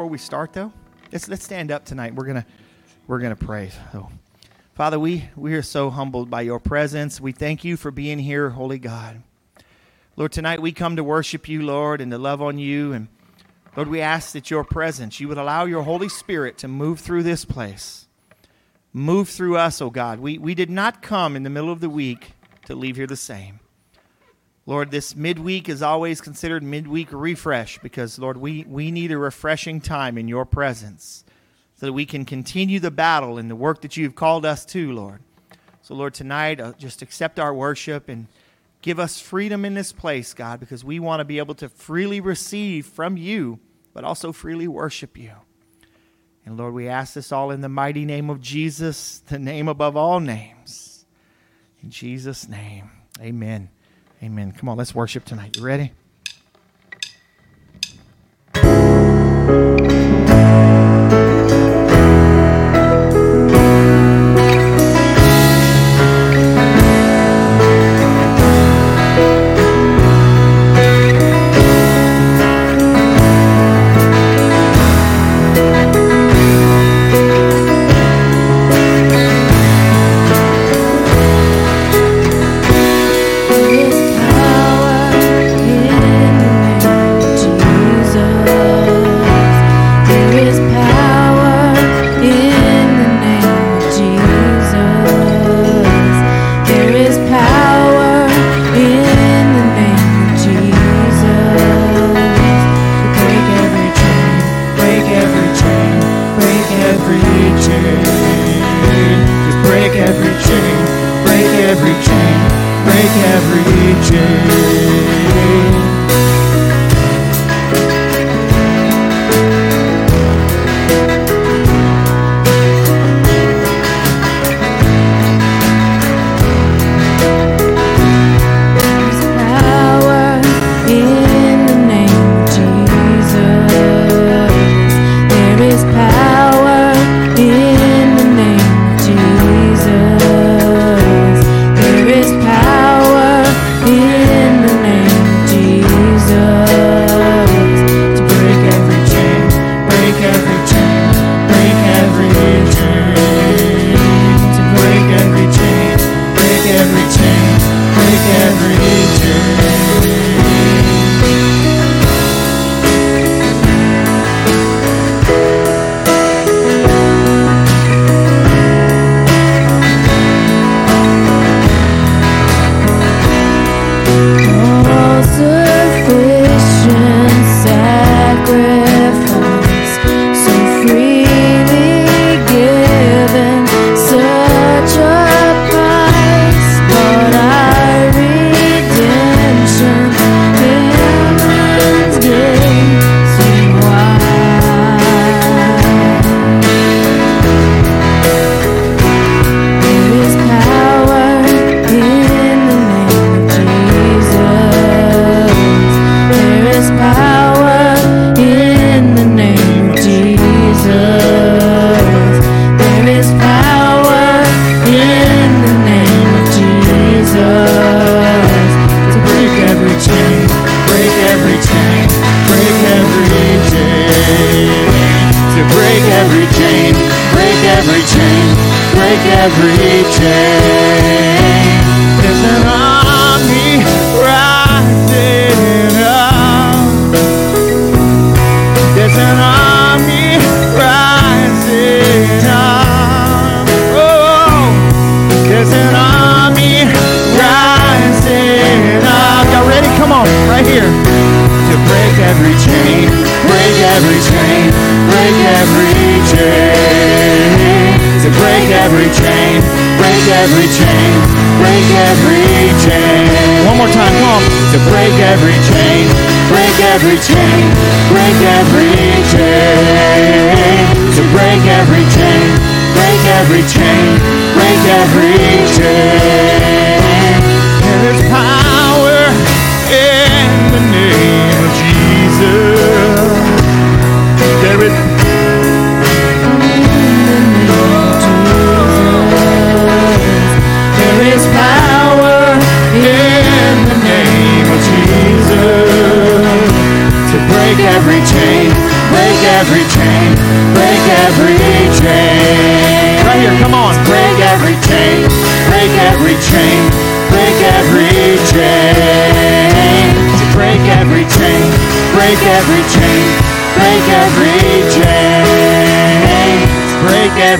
Before we start, though, let's let's stand up tonight. We're gonna we're gonna pray. So, Father, we we are so humbled by your presence. We thank you for being here, Holy God. Lord, tonight we come to worship you, Lord, and to love on you. And Lord, we ask that your presence, you would allow your Holy Spirit to move through this place, move through us, oh God. We we did not come in the middle of the week to leave here the same. Lord, this midweek is always considered midweek refresh because, Lord, we, we need a refreshing time in your presence so that we can continue the battle and the work that you've called us to, Lord. So, Lord, tonight, uh, just accept our worship and give us freedom in this place, God, because we want to be able to freely receive from you, but also freely worship you. And Lord, we ask this all in the mighty name of Jesus, the name above all names. In Jesus' name, amen. Amen. Come on, let's worship tonight. You ready?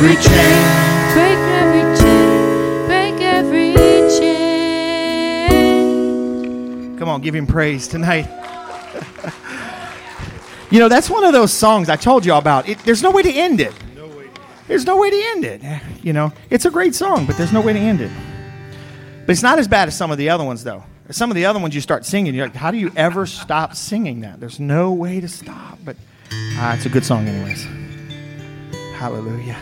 Every chain. Break every chain, break every chain. Come on, give him praise tonight. you know, that's one of those songs I told you about. It, there's no way to end it. There's no way to end it. You know, it's a great song, but there's no way to end it. But it's not as bad as some of the other ones, though. Some of the other ones you start singing, you're like, how do you ever stop singing that? There's no way to stop. But uh, it's a good song, anyways. Hallelujah.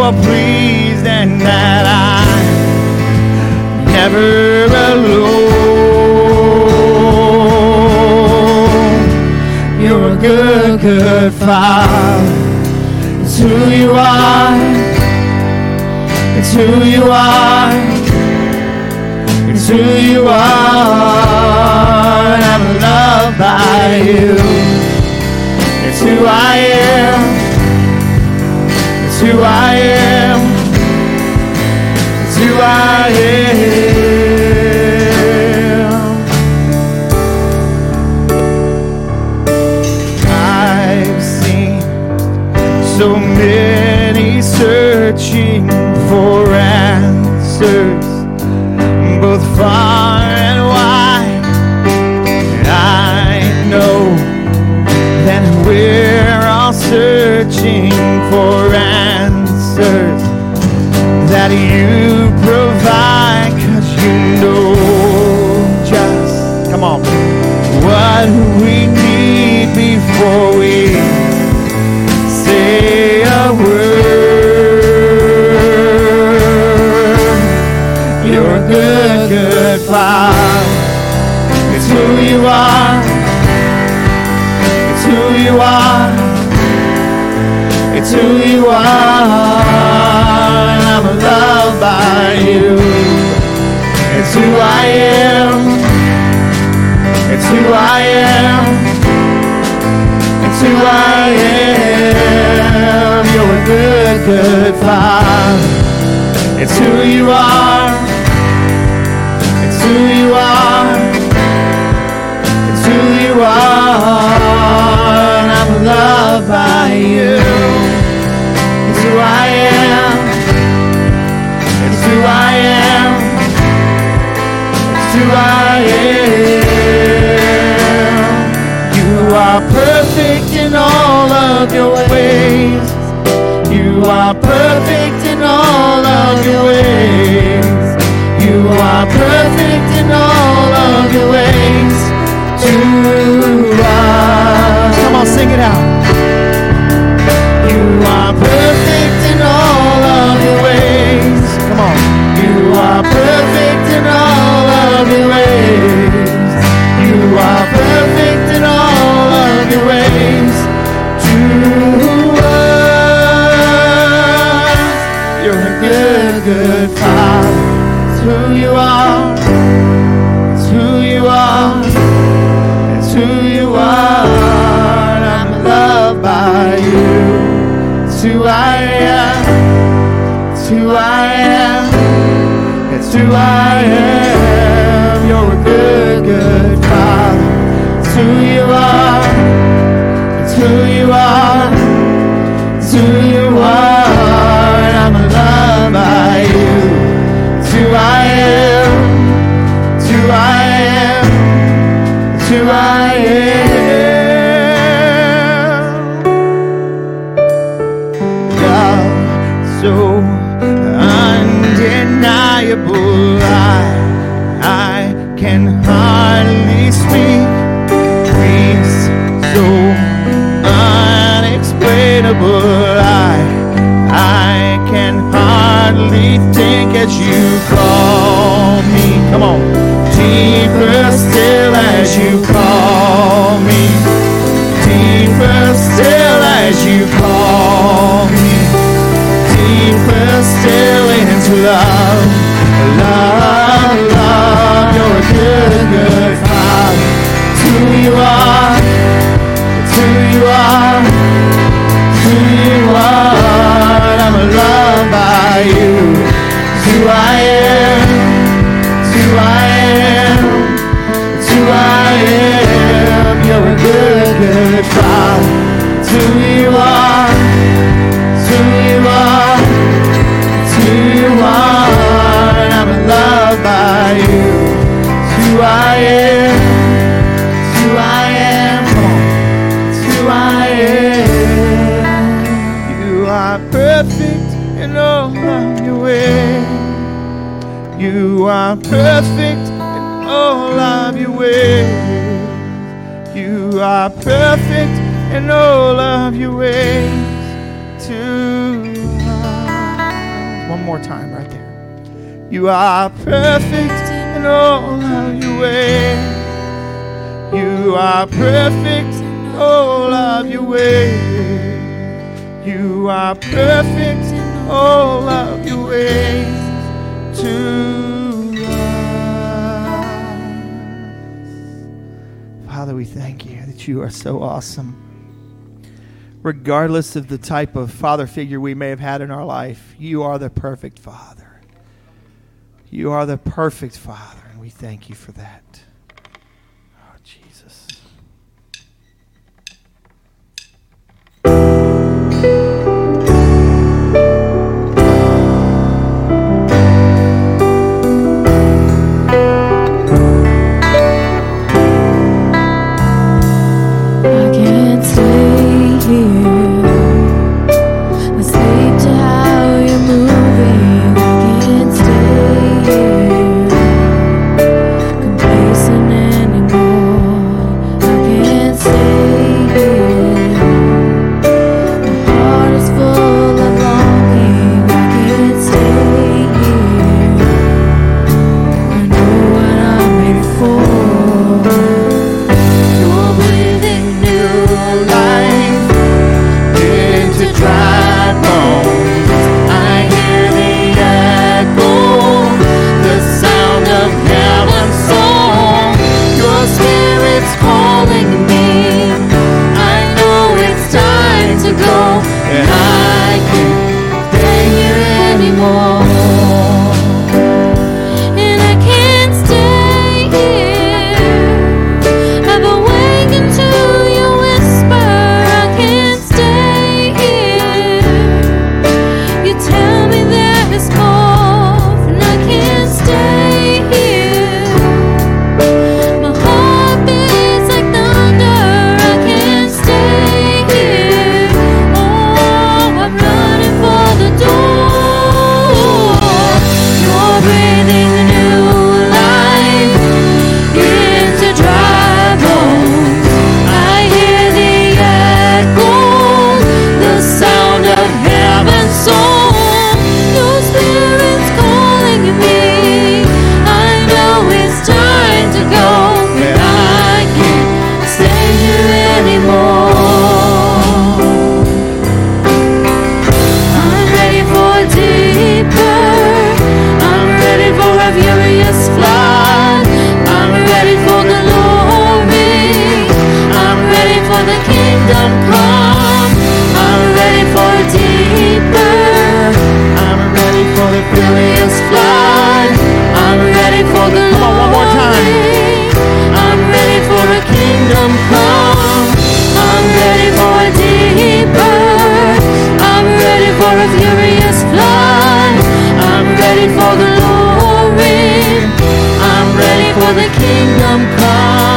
You're pleased and that I'm never alone. You're a good, good father. It's who you are. It's who you are. It's who you are. And I'm loved by you. It's who I am. Who I am. It's who I am. I've seen so many searching for answers, both far and wide. I know that we're all searching for answers that you provide cause you know just come on. what we need before we say a word. You're a good good father. It's who you are. It's who you are. It's who you are. Loved by you. It's who I am. It's who I am. It's who I am. You're a good, good father. It's who you are. It's who you are. Of your ways. You are perfect in all of your ways. You are perfect in all of your ways. To us. Come on, sing it out. Good, father. You are perfect in all of your ways. You are perfect in all of your ways. One more time, right there. You are perfect in all of your ways. You are perfect in all of your ways. You are perfect in all of your ways to us. Father, we thank you that you are so awesome. Regardless of the type of father figure we may have had in our life, you are the perfect father. You are the perfect father, and we thank you for that. Oh, Jesus. ready for glory. One more time. I'm ready for a kingdom come. I'm ready for a. I'm ready for a furious. I'm ready for glory. I'm ready for the kingdom come.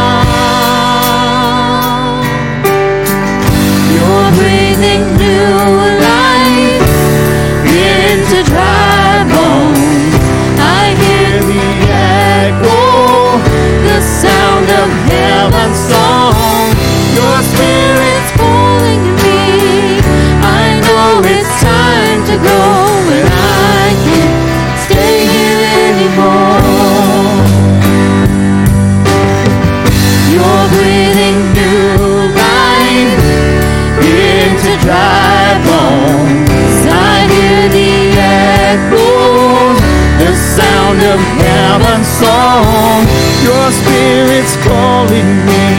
Your spirit's calling me.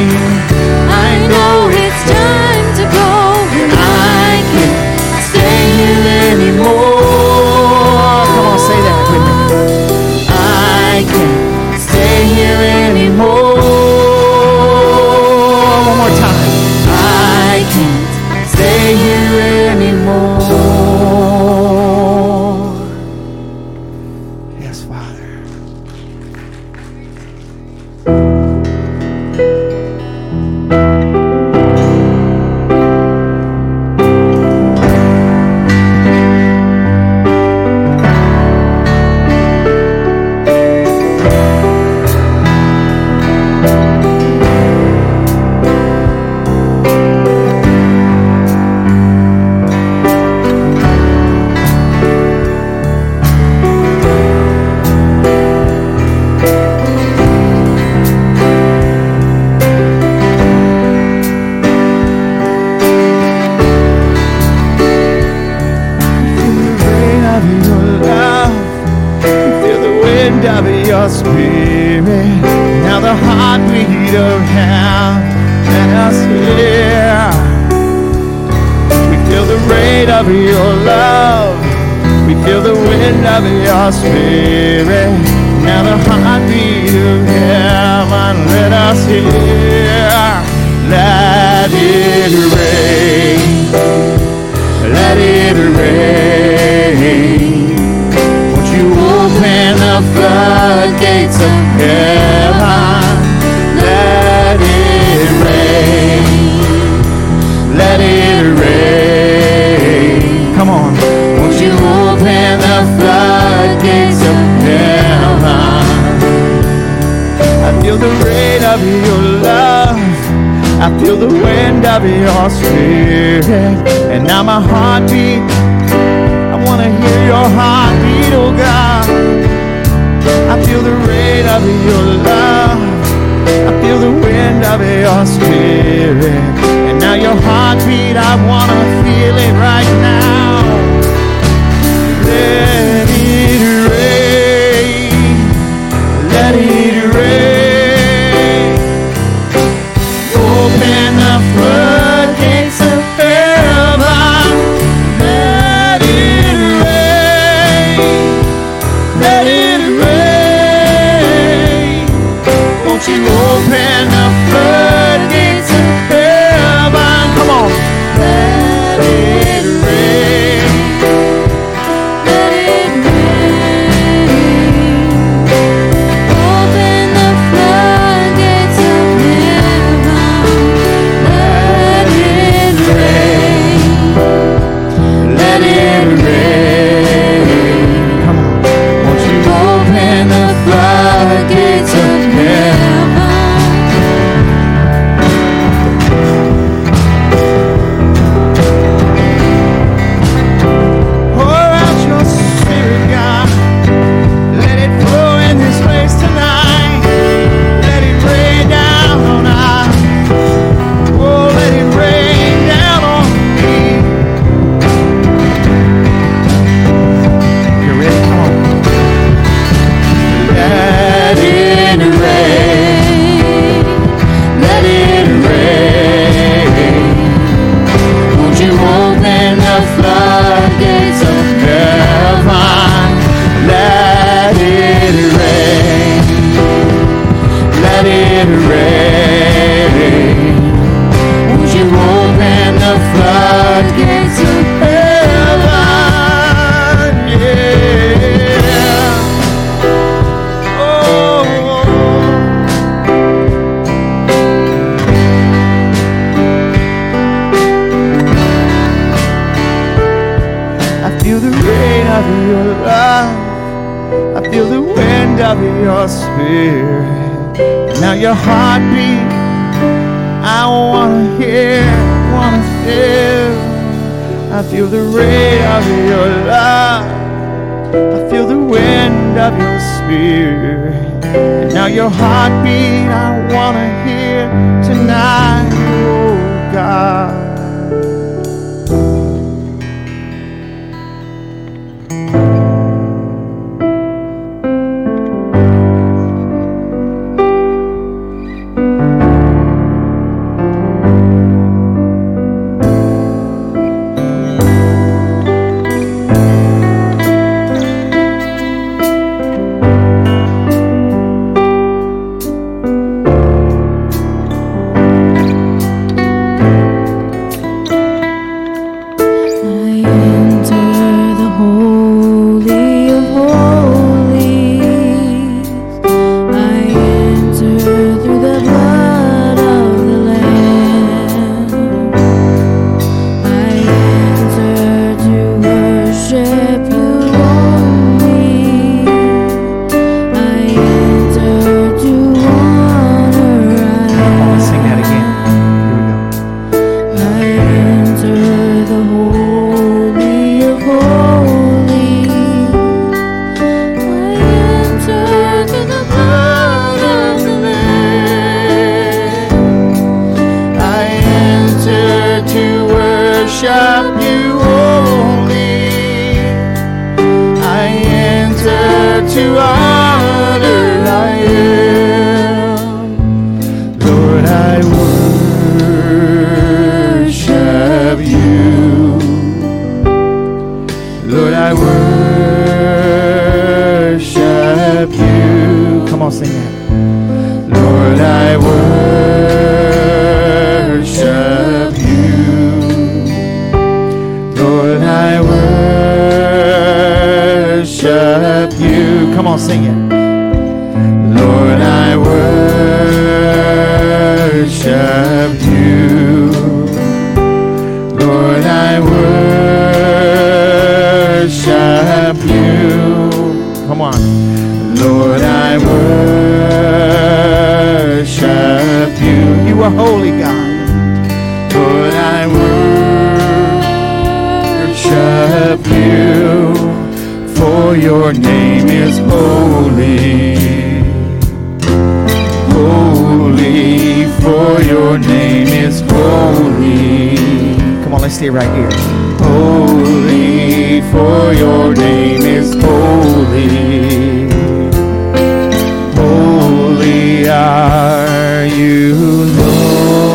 of your love. I feel the wind of your spirit. And now your heartbeat, I wanna feel it right now. Yeah. You. For your name is holy. Holy, for your name is holy. Come on, let's stay right here. Holy, for your name is holy. Holy are you, Lord.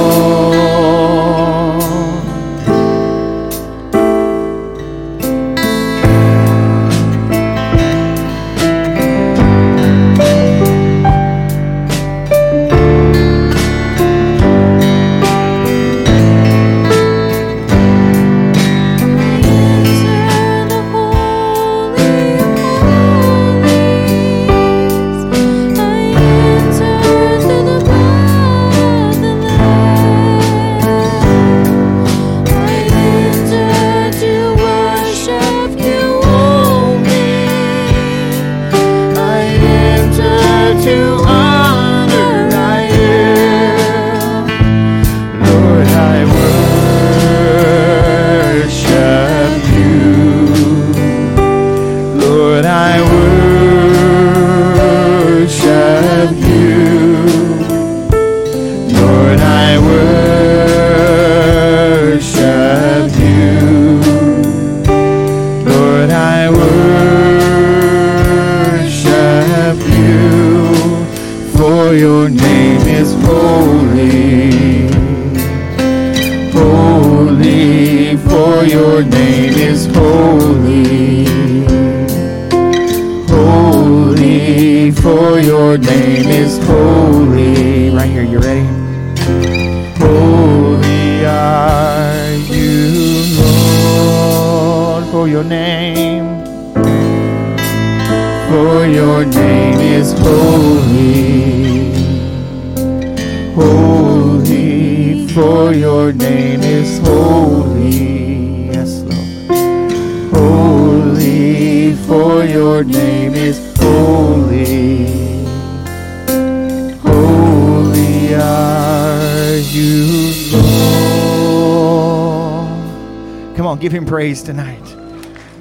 Praise tonight.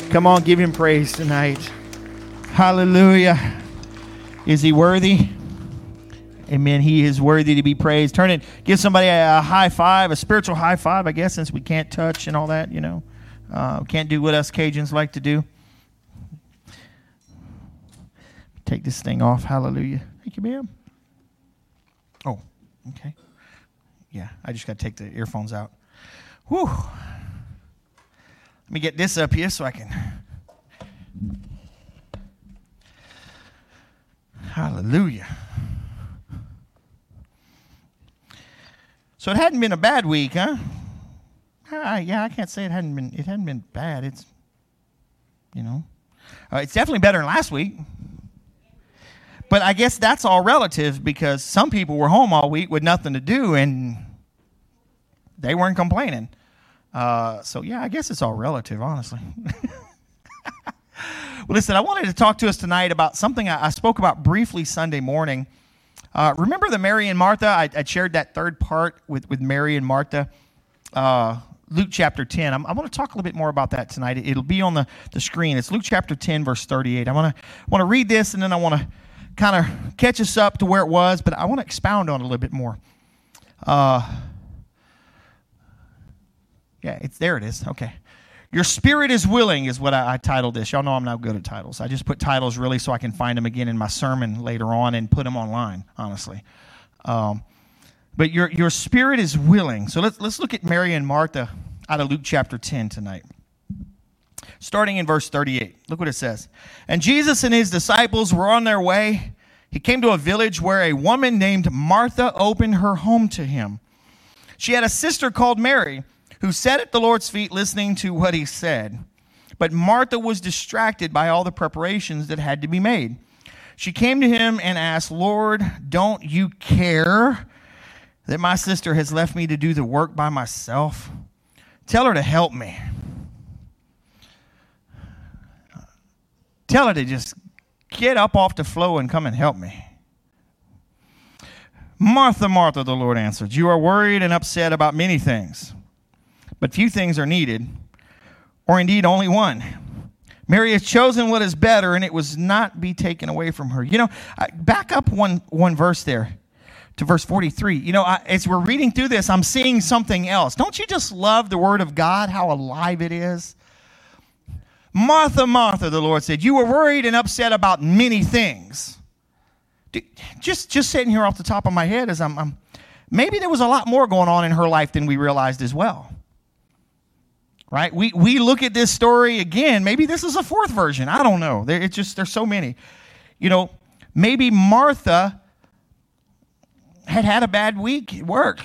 Come on, give him praise tonight. Hallelujah. Is he worthy? Amen. He is worthy to be praised. Turn it, give somebody a, high five, a spiritual high five, I guess, since we can't touch and all that, you know. Uh, can't do what us Cajuns like to do. Take this thing off. Hallelujah. Thank you, ma'am. Oh, okay. Yeah, I just got to take the earphones out. Whew. Let me get this up here so I can. Hallelujah. So it hadn't been a bad week, huh? Ah, yeah, I can't say it hadn't been. It hadn't been bad. It's, you know, uh, it's definitely better than last week. But I guess that's all relative because some people were home all week with nothing to do and they weren't complaining. Uh, so yeah, I guess it's all relative, honestly. well, listen, I wanted to talk to us tonight about something I, I spoke about briefly Sunday morning. Uh, remember the Mary and Martha? I, I, shared that third part with, with Mary and Martha. Uh, Luke chapter 10. I'm, I want to talk a little bit more about that tonight. It, will be on the, the screen. It's Luke chapter 10, verse 38. I want to want to read this and then I want to kind of catch us up to where it was, but I want to expound on it a little bit more. Uh, Yeah, it's there. It is. Okay. Your spirit is willing is what I, I, titled this. Y'all know I'm not good at titles. I just put titles really so I can find them again in my sermon later on and put them online. Honestly, um, but your your spirit is willing. So let's let's look at Mary and Martha out of Luke chapter 10 tonight. Starting in verse 38. Look what it says. And Jesus and his disciples were on their way. He came to a village where a woman named Martha opened her home to him. She had a sister called Mary who sat at the Lord's feet listening to what he said. But Martha was distracted by all the preparations that had to be made. She came to him and asked, Lord, don't you care that my sister has left me to do the work by myself? Tell her to help me. Tell her to just get up off the floor and come and help me. Martha, Martha, the Lord answered, You are worried and upset about many things but few things are needed, or indeed only one. Mary has chosen what is better, and it was not be taken away from her. You know, back up one, one verse there to verse 43. You know, I, as we're reading through this, I'm seeing something else. Don't you just love the Word of God, how alive it is? Martha, Martha, the Lord said, you were worried and upset about many things. Just, just sitting here off the top of my head as I'm, I'm maybe there was a lot more going on in her life than we realized as well right? We, we look at this story again. Maybe this is a fourth version. I don't know. There, it's just, there's so many. You know, maybe Martha had had a bad week at work.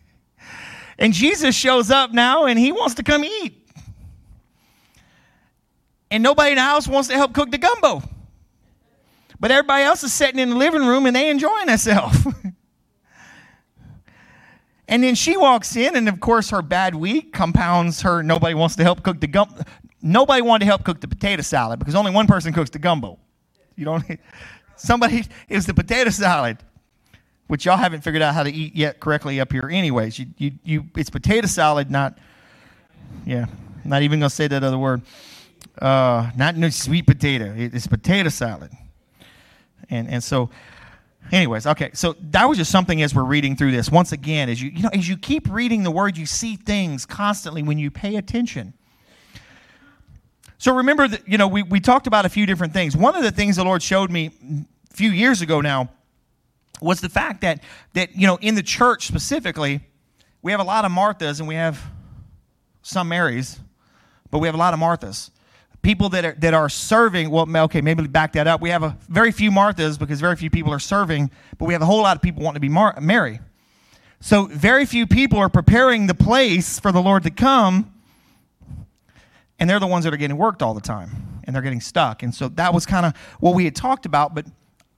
and Jesus shows up now and he wants to come eat. And nobody in the house wants to help cook the gumbo. But everybody else is sitting in the living room and they enjoying themselves. And then she walks in, and of course, her bad week compounds her. Nobody wants to help cook the gum. Nobody wanted to help cook the potato salad because only one person cooks the gumbo. You don't. Somebody is the potato salad, which y'all haven't figured out how to eat yet correctly up here. Anyways, you you, you it's potato salad, not. Yeah, not even gonna say that other word. Uh, not no sweet potato. It's potato salad. And and so anyways okay so that was just something as we're reading through this. Once again as you you know as you keep reading the word you see things constantly when you pay attention. So remember that you know we, we talked about a few different things. One of the things the lord showed me a few years ago now was the fact that that you know in the church specifically we have a lot of marthas and we have some marys but we have a lot of marthas people that are, that are serving, well, okay, maybe back that up. We have a very few Marthas because very few people are serving, but we have a whole lot of people wanting to be Mar- Mary. So very few people are preparing the place for the Lord to come, and they're the ones that are getting worked all the time, and they're getting stuck. And so that was kind of what we had talked about, but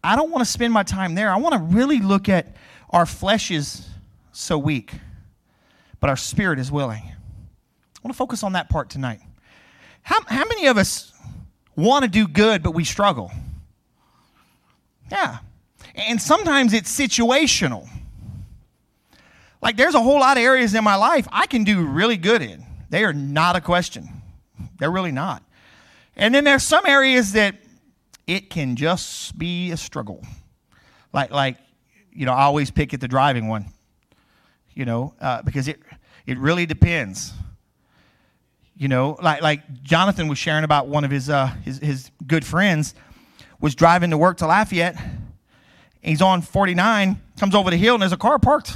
I don't want to spend my time there. I want to really look at our flesh is so weak, but our spirit is willing. I want to focus on that part tonight. How, how many of us want to do good, but we struggle? Yeah. And sometimes it's situational. Like there's a whole lot of areas in my life I can do really good in. They are not a question. They're really not. And then there's some areas that it can just be a struggle. Like, like you know, I always pick at the driving one, you know, uh, because it, it really depends. You know, like like Jonathan was sharing about one of his uh, his, his good friends was driving to work to Lafayette. He's on 49, comes over the hill, and there's a car parked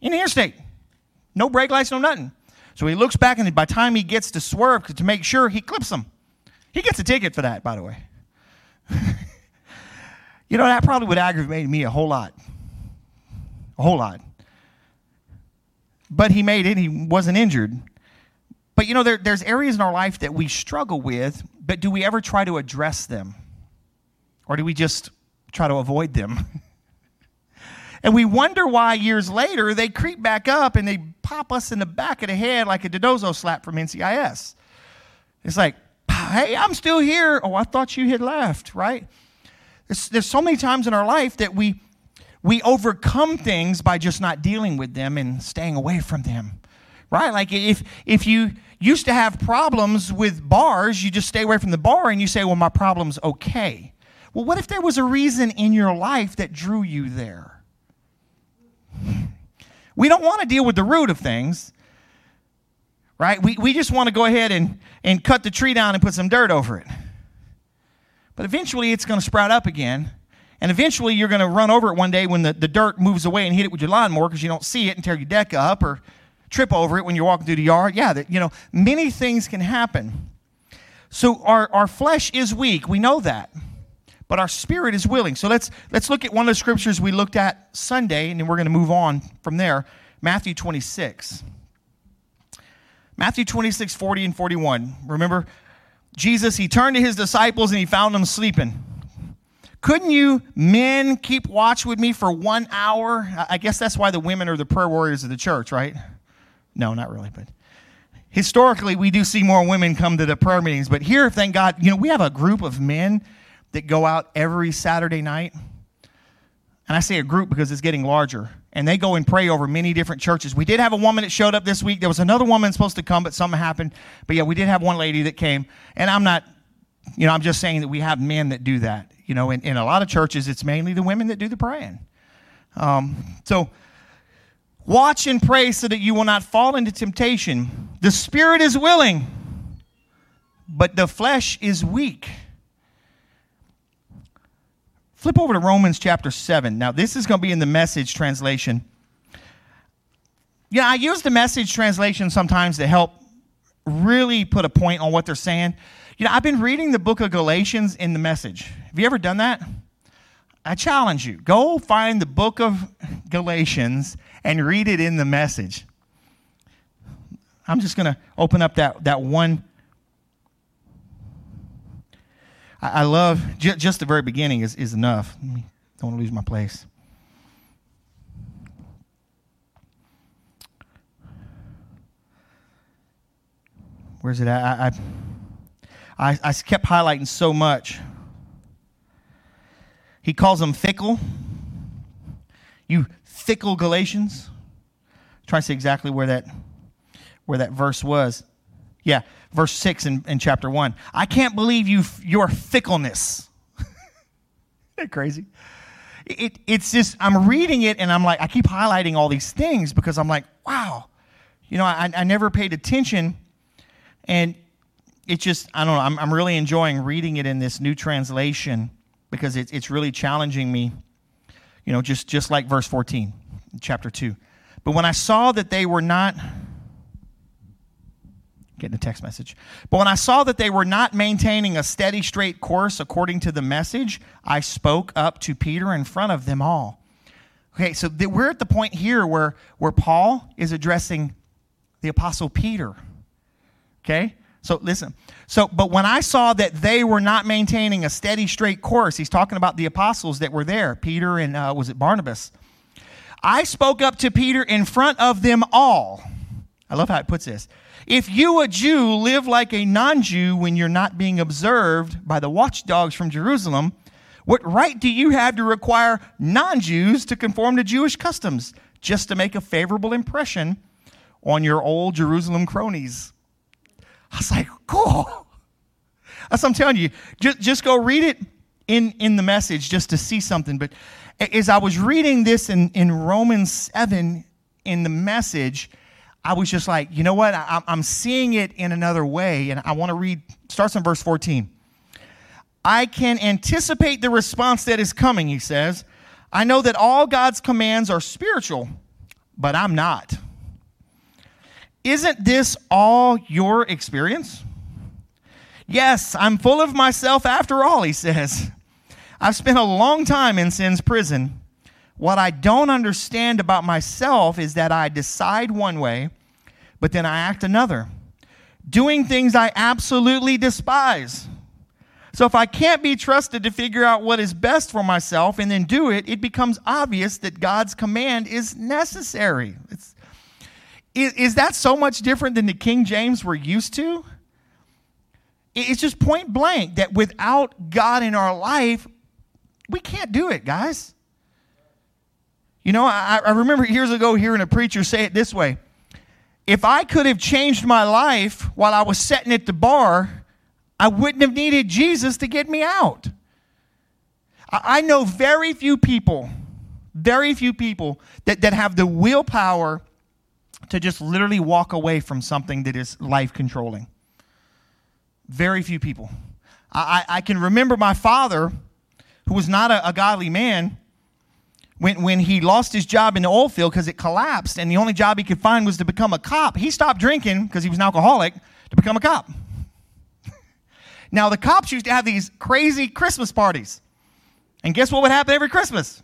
in the interstate. No brake lights, no nothing. So he looks back, and by the time he gets to swerve to make sure, he clips him. He gets a ticket for that, by the way. you know, that probably would aggravate me a whole lot. A whole lot. But he made it, he wasn't injured. But you know, there, there's areas in our life that we struggle with, but do we ever try to address them? Or do we just try to avoid them? and we wonder why years later they creep back up and they pop us in the back of the head like a DiNozzo slap from NCIS. It's like, hey, I'm still here. Oh, I thought you had left, right? There's, there's so many times in our life that we, we overcome things by just not dealing with them and staying away from them right like if if you used to have problems with bars, you just stay away from the bar and you say, well, my problem's okay. Well, what if there was a reason in your life that drew you there? We don't want to deal with the root of things. right? We, we just want to go ahead and, and cut the tree down and put some dirt over it. But eventually it's going to sprout up again. And eventually you're going to run over it one day when the, the dirt moves away and hit it with your lawnmower because you don't see it and tear your deck up or trip over it when you're walking through the yard. Yeah, that, you know, many things can happen. So our, our flesh is weak. We know that. But our spirit is willing. So let's let's look at one of the scriptures we looked at Sunday, and then we're going to move on from there. Matthew 26. Matthew 26, 40 and 41. Remember, Jesus, he turned to his disciples and he found them sleeping. Couldn't you men keep watch with me for one hour? I guess that's why the women are the prayer warriors of the church, right? No, not really, but historically we do see more women come to the prayer meetings. But here, thank God, you know, we have a group of men that go out every Saturday night. And I say a group because it's getting larger. And they go and pray over many different churches. We did have a woman that showed up this week. There was another woman supposed to come, but something happened. But yeah, we did have one lady that came. And I'm not, you know, I'm just saying that we have men that do that. You know, in, in a lot of churches, it's mainly the women that do the praying. Um, so watch and pray so that you will not fall into temptation. The spirit is willing, but the flesh is weak. Flip over to Romans chapter 7. Now, this is going to be in the message translation. Yeah, I use the message translation sometimes to help really put a point on what they're saying. You know, I've been reading the book of Galatians in the message. Have you ever done that? I challenge you go find the book of Galatians and read it in the message. I'm just going to open up that, that one I, I love j- just the very beginning is, is enough. I don't want to lose my place. Where's it at? I, I, I kept highlighting so much. He calls them fickle. You fickle Galatians. Try to see exactly where that where that verse was. Yeah, verse 6 in, in chapter 1. I can't believe you your fickleness. Isn't crazy? It, it's just, I'm reading it and I'm like, I keep highlighting all these things because I'm like, wow. You know, I, I never paid attention. And it just, I don't know, I'm, I'm really enjoying reading it in this new translation because it, it's really challenging me, you know, just, just like verse 14, chapter 2. But when I saw that they were not getting a text message. But when I saw that they were not maintaining a steady, straight course according to the message, I spoke up to Peter in front of them all. Okay, so we're at the point here where, where Paul is addressing the Apostle Peter. Okay? So listen. So, but when I saw that they were not maintaining a steady, straight course, he's talking about the apostles that were there, Peter and uh, was it Barnabas? I spoke up to Peter in front of them all. I love how it puts this. If you, a Jew, live like a non Jew when you're not being observed by the watchdogs from Jerusalem, what right do you have to require non Jews to conform to Jewish customs just to make a favorable impression on your old Jerusalem cronies? I was like, cool. That's what I'm telling you. Just, just go read it in, in the message just to see something. But as I was reading this in, in Romans 7 in the message, I was just like, you know what? I, am seeing it in another way. And I want to read, starts in verse 14. I can anticipate the response that is coming, he says. I know that all God's commands are spiritual, but I'm not. Isn't this all your experience? Yes, I'm full of myself after all, he says. I've spent a long time in sin's prison. What I don't understand about myself is that I decide one way, but then I act another, doing things I absolutely despise. So if I can't be trusted to figure out what is best for myself and then do it, it becomes obvious that God's command is necessary. It's, is, is that so much different than the King James we're used to? It's just point blank that without God in our life, we can't do it, guys. You know, I, I remember years ago hearing a preacher say it this way If I could have changed my life while I was sitting at the bar, I wouldn't have needed Jesus to get me out. I, I know very few people, very few people that, that have the willpower to just literally walk away from something that is life controlling. Very few people. I, I, I can remember my father, who was not a, a godly man, when, when he lost his job in the oil field because it collapsed and the only job he could find was to become a cop, he stopped drinking because he was an alcoholic to become a cop. now, the cops used to have these crazy Christmas parties. And guess what would happen every Christmas?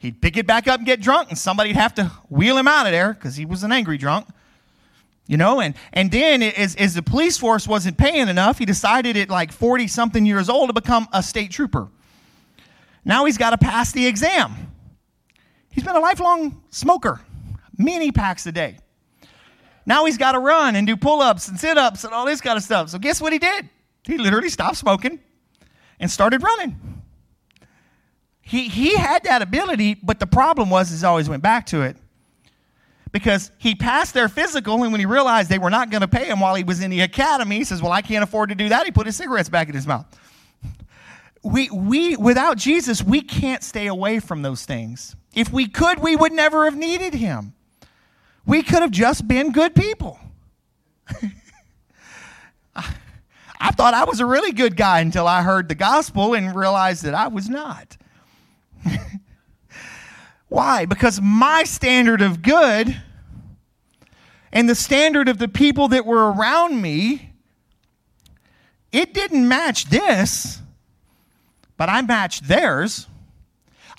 He'd pick it back up and get drunk, and somebody'd have to wheel him out of there because he was an angry drunk. You know, and, and then as, as the police force wasn't paying enough, he decided at like 40 something years old to become a state trooper. Now he's got to pass the exam. He's been a lifelong smoker, many packs a day. Now he's got to run and do pull ups and sit ups and all this kind of stuff. So, guess what he did? He literally stopped smoking and started running. He, he had that ability, but the problem was, he always went back to it because he passed their physical, and when he realized they were not going to pay him while he was in the academy, he says, Well, I can't afford to do that. He put his cigarettes back in his mouth. We, we, without Jesus, we can't stay away from those things. If we could, we would never have needed him. We could have just been good people. I thought I was a really good guy until I heard the gospel and realized that I was not. Why? Because my standard of good and the standard of the people that were around me, it didn't match this, but I matched theirs.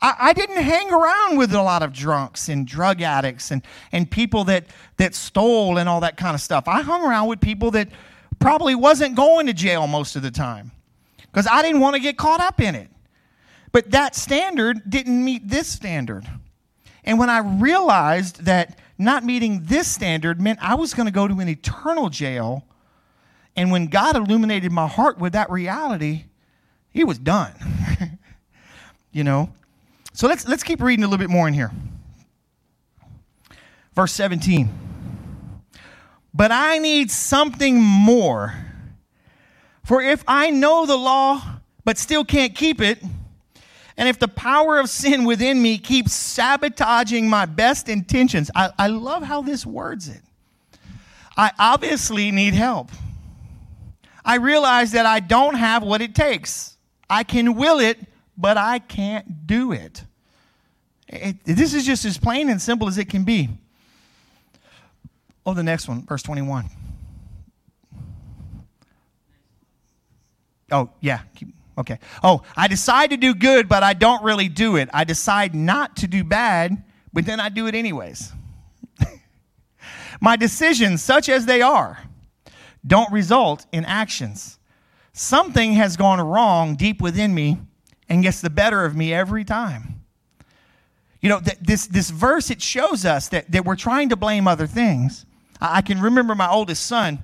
I, I, didn't hang around with a lot of drunks and drug addicts and, and people that, that stole and all that kind of stuff. I hung around with people that probably wasn't going to jail most of the time because I didn't want to get caught up in it. But that standard didn't meet this standard. And when I realized that not meeting this standard meant I was going to go to an eternal jail, and when God illuminated my heart with that reality, He was done. you know? So let's, let's keep reading a little bit more in here. Verse 17. But I need something more. For if I know the law, but still can't keep it, and if the power of sin within me keeps sabotaging my best intentions, I, I love how this words it. I obviously need help. I realize that I don't have what it takes. I can will it, but I can't do it. it. This is just as plain and simple as it can be. Oh, the next one, verse 21. Oh, yeah. Okay. Oh, I decide to do good, but I don't really do it. I decide not to do bad, but then I do it anyways. My decisions, such as they are, don't result in actions. Something has gone wrong deep within me and gets the better of me every time. You know, th- this, this verse, it shows us that, that we're trying to blame other things. I, I can remember my oldest son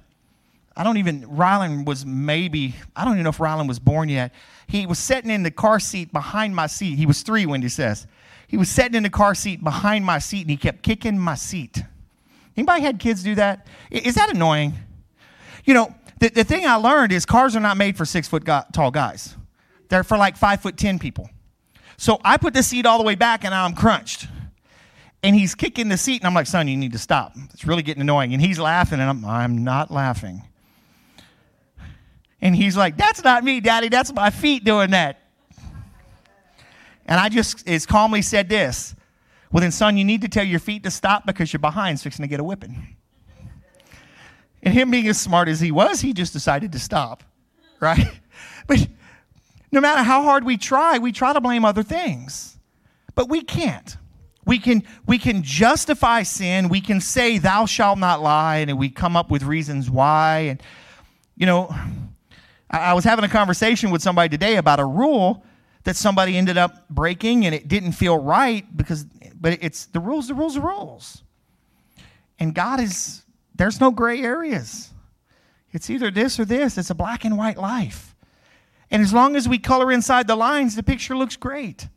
I don't even, Rylan was maybe, I don't even know if Rylan was born yet. He was sitting in the car seat behind my seat. He was three, Wendy says. He was sitting in the car seat behind my seat and he kept kicking my seat. Anybody had kids do that? Is that annoying? You know, the, the thing I learned is cars are not made for six foot go- tall guys. They're for like five foot ten people. So I put the seat all the way back and I'm crunched. And he's kicking the seat and I'm like, son, you need to stop. It's really getting annoying. And he's laughing and I'm, I'm not laughing. And he's like, That's not me, Daddy. That's my feet doing that. And I just as calmly said this Well, then, son, you need to tell your feet to stop because your behind's fixing to get a whipping. And him being as smart as he was, he just decided to stop, right? But no matter how hard we try, we try to blame other things. But we can't. We can, we can justify sin. We can say, Thou shalt not lie, and we come up with reasons why. And, you know, I was having a conversation with somebody today about a rule that somebody ended up breaking and it didn't feel right because but it's the rules the rules the rules and god is there's no gray areas it's either this or this it's a black and white life and as long as we color inside the lines the picture looks great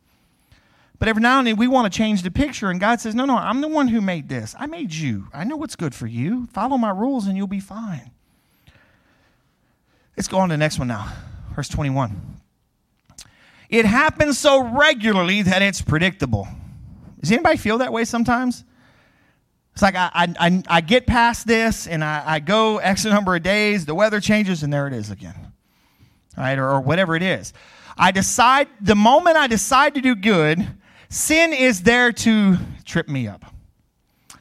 but every now and then we want to change the picture and god says no no i'm the one who made this i made you i know what's good for you follow my rules and you'll be fine Let's go on to the next one now. Verse 21. It happens so regularly that it's predictable. Does anybody feel that way sometimes? It's like I, I, I, get past this and I, I go X number of days, the weather changes, and there it is again. Right? Or, or whatever it is. I decide, the moment I decide to do good, sin is there to trip me up.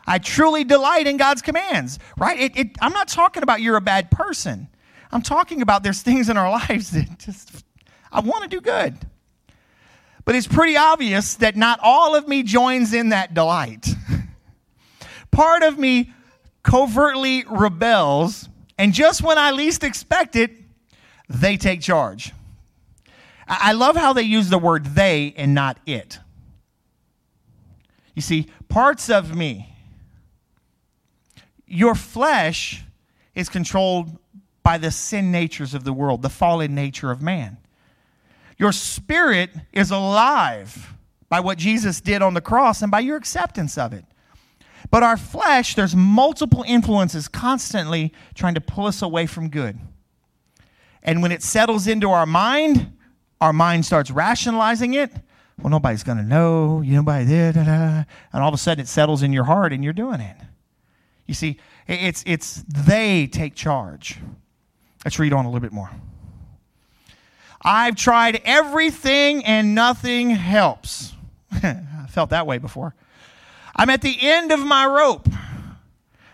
I truly delight in God's commands, right? It, it, I'm not talking about you're a bad person. I'm talking about there's things in our lives that just, I want to do good. But it's pretty obvious that not all of me joins in that delight. Part of me covertly rebels, and just when I least expect it, they take charge. I love how they use the word they and not it. You see, parts of me, your flesh is controlled by the sin natures of the world, the fallen nature of man. Your spirit is alive by what Jesus did on the cross and by your acceptance of it. But our flesh, there's multiple influences constantly trying to pull us away from good. And when it settles into our mind, our mind starts rationalizing it. Well, nobody's going to know. You Nobody did. Da, da, da. And all of a sudden, it settles in your heart, and you're doing it. You see, it's it's they take charge. Let's read on a little bit more. I've tried everything and nothing helps. I felt that way before. I'm at the end of my rope.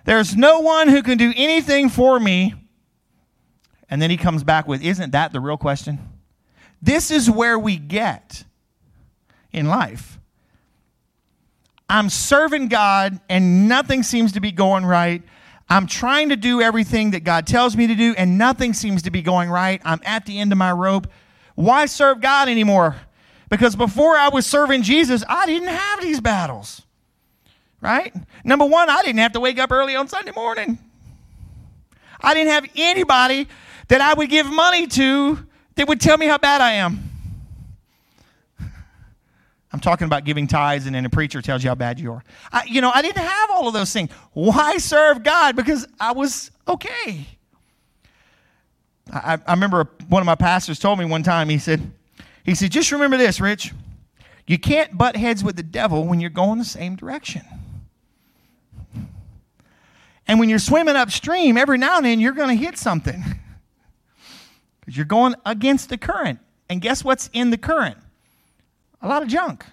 There's no one who can do anything for me. And then he comes back with, Isn't that the real question? This is where we get in life. I'm serving God and nothing seems to be going right. I'm trying to do everything that God tells me to do and nothing seems to be going right. I'm at the end of my rope. Why serve God anymore? Because before I was serving Jesus, I didn't have these battles. Right? Number one, I didn't have to wake up early on Sunday morning. I didn't have anybody that I would give money to that would tell me how bad I am. I'm talking about giving tithes, and then a preacher tells you how bad you are. I, you know, I didn't have all of those things. Why serve God? Because I was okay. I, I remember one of my pastors told me one time, he said, he said, just remember this, Rich. You can't butt heads with the devil when you're going the same direction. And when you're swimming upstream, every now and then you're going to hit something. Because you're going against the current. And guess what's in the current? A lot of junk.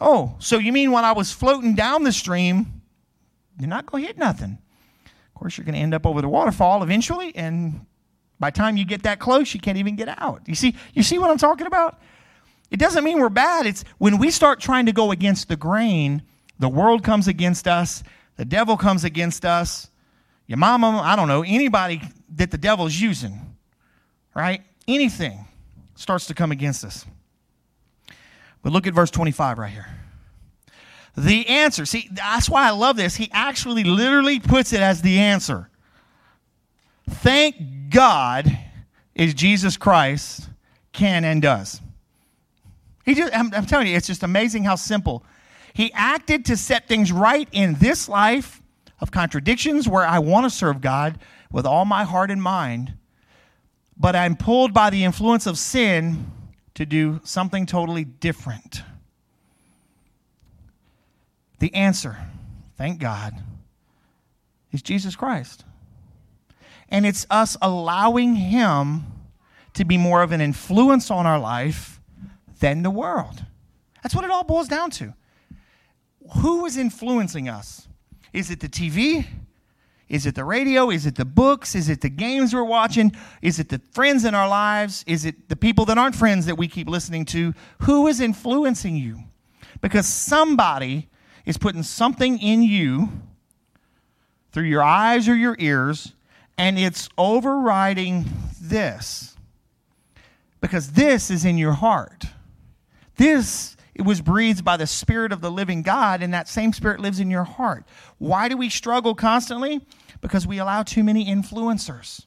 Oh, so you mean when I was floating down the stream, you're not going to hit nothing? Of course, you're going to end up over the waterfall eventually, and by the time you get that close, you can't even get out. You see, you see what I'm talking about? It doesn't mean we're bad. It's when we start trying to go against the grain, the world comes against us, the devil comes against us, your mama, I don't know, anybody that the devil's using, right? Anything starts to come against us. But look at verse 25 right here. The answer. See, that's why I love this. He actually literally puts it as the answer. Thank God is Jesus Christ can and does. He just, I'm, I'm telling you, it's just amazing how simple. He acted to set things right in this life of contradictions where I want to serve God with all my heart and mind, but I'm pulled by the influence of sin to do something totally different. The answer, thank God, is Jesus Christ. And it's us allowing Him to be more of an influence on our life than the world. That's what it all boils down to. Who is influencing us? Is it the TV? Is it the radio? Is it the books? Is it the games we're watching? Is it the friends in our lives? Is it the people that aren't friends that we keep listening to? Who is influencing you? Because somebody is putting something in you through your eyes or your ears, and it's overriding this. Because this is in your heart. This it was breathed by the Spirit of the living God, and that same Spirit lives in your heart. Why do we struggle constantly? Because we allow too many influencers.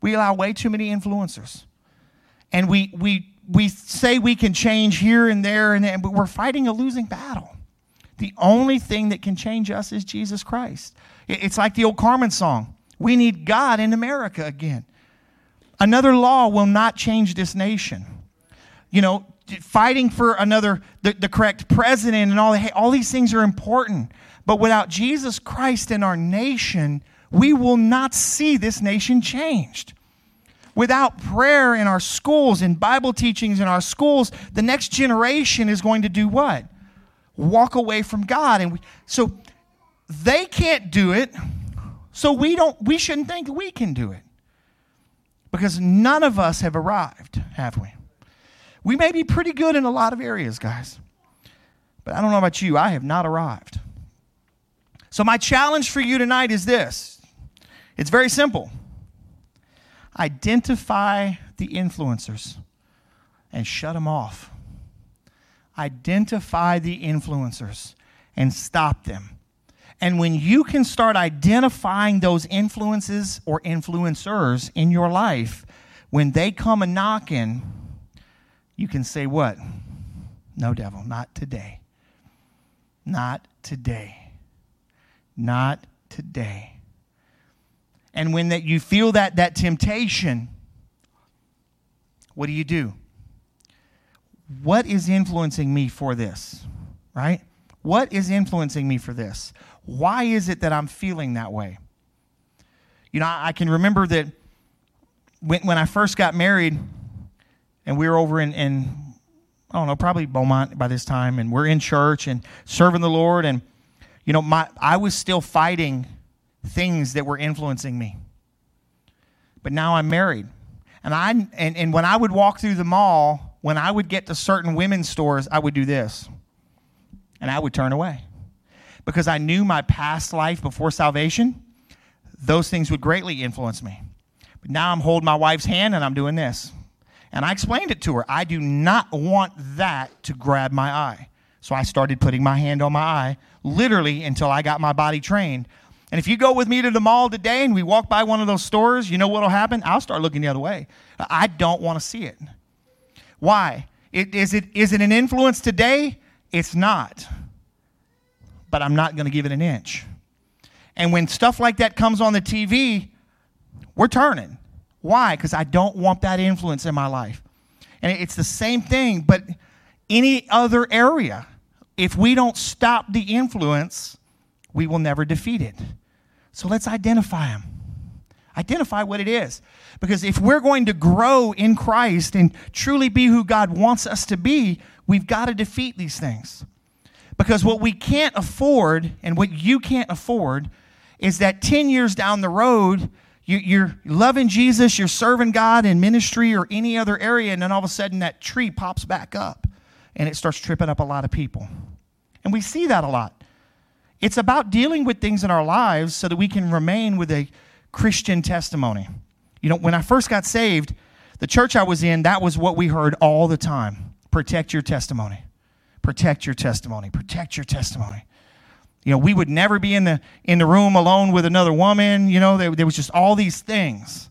We allow way too many influencers. And we, we, we say we can change here and there, and but we're fighting a losing battle. The only thing that can change us is Jesus Christ. It's like the old Carman song We need God in America again. Another law will not change this nation. You know, fighting for another, the, the correct president and all, hey, all these things are important. But without Jesus Christ in our nation, we will not see this nation changed. Without prayer in our schools and Bible teachings in our schools, the next generation is going to do what? Walk away from God. And we, so they can't do it, so we don't we shouldn't think we can do it. Because none of us have arrived, have we? We may be pretty good in a lot of areas, guys. But I don't know about you, I have not arrived. So, my challenge for you tonight is this it's very simple identify the influencers and shut them off. Identify the influencers and stop them. And when you can start identifying those influences or influencers in your life, when they come a knocking, you can say, What? No, devil, not today. Not today. Not today. And when that you feel that, that temptation, what do you do? What is influencing me for this? Right? What is influencing me for this? Why is it that I'm feeling that way? You know, I can remember that when, when I first got married, and we were over in, in, I don't know, probably Beaumont by this time, and we're in church and serving the Lord, and you know, my I was still fighting things that were influencing me. But now I'm married. And I and, and when I would walk through the mall, when I would get to certain women's stores, I would do this. And I would turn away. Because I knew my past life before salvation, those things would greatly influence me. But now I'm holding my wife's hand and I'm doing this. And I explained it to her. I do not want that to grab my eye. So I started putting my hand on my eye, literally until I got my body trained. And if you go with me to the mall today and we walk by one of those stores, you know what'll happen? I'll start looking the other way. I don't want to see it. Why? It, is, it, is it an influence today? It's not. But I'm not going to give it an inch. And when stuff like that comes on the TV, we're turning. Why? Because I don't want that influence in my life. And it's the same thing, but any other area, if we don't stop the influence, we will never defeat it. So let's identify them. Identify what it is. Because if we're going to grow in Christ and truly be who God wants us to be, we've got to defeat these things. Because what we can't afford and what you can't afford is that 10 years down the road, you, are loving Jesus, you're serving God in ministry or any other area, and then all of a sudden that tree pops back up and it starts tripping up a lot of people. And we see that a lot. It's about dealing with things in our lives so that we can remain with a Christian testimony. You know, when I first got saved, the church I was in, that was what we heard all the time protect your testimony. Protect your testimony. Protect your testimony. You know, we would never be in the, in the room alone with another woman. You know, there, there was just all these things.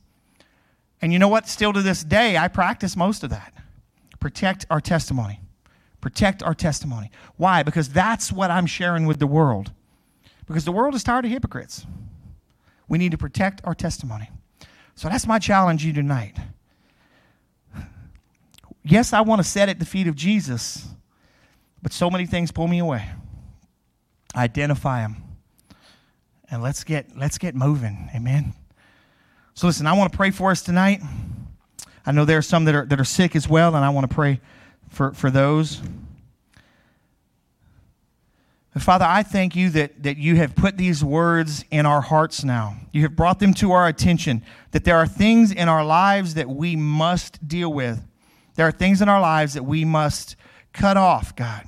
And you know what? Still to this day, I practice most of that. Protect our testimony. Protect our testimony. Why? Because that's what I'm sharing with the world. Because the world is tired of hypocrites. We need to protect our testimony. So that's my challenge to you tonight. Yes, I want to sit at the feet of Jesus, but so many things pull me away identify them and let's get let's get moving. Amen. So listen i want to pray for us tonight. I know there are some that are that are sick as well and i want to pray for for those. Father i thank you that that you have put these words in our hearts now. You have brought them to our attention that there are things in our lives that we must deal with. There are things in our lives that we must cut off god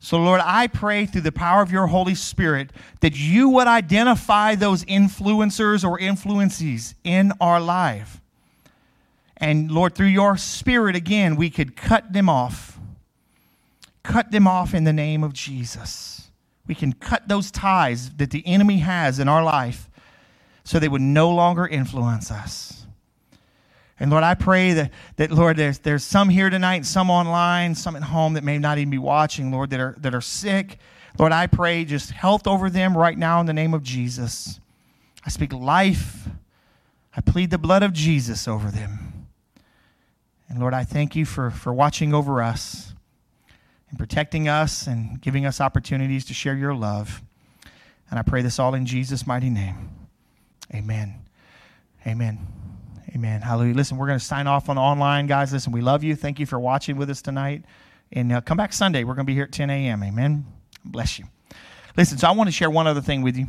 so, Lord, I pray through the power of your Holy Spirit that you would identify those influencers or influences in our life. And, Lord, through your Spirit, again, we could cut them off. Cut them off in the name of Jesus. We can cut those ties that the enemy has in our life so they would no longer influence us. And Lord, I pray that, that Lord, there's, there's some here tonight, some online, some at home that may not even be watching, Lord, that are, that are sick. Lord, I pray just health over them right now in the name of Jesus. I speak life. I plead the blood of Jesus over them. And Lord, I thank you for, for watching over us and protecting us and giving us opportunities to share your love. And I pray this all in Jesus' mighty name. Amen. Amen. Amen. Hallelujah. Listen, we're going to sign off on online, guys. Listen, we love you. Thank you for watching with us tonight. And uh, come back Sunday. We're going to be here at 10 a.m. Amen. Bless you. Listen, so I want to share one other thing with you.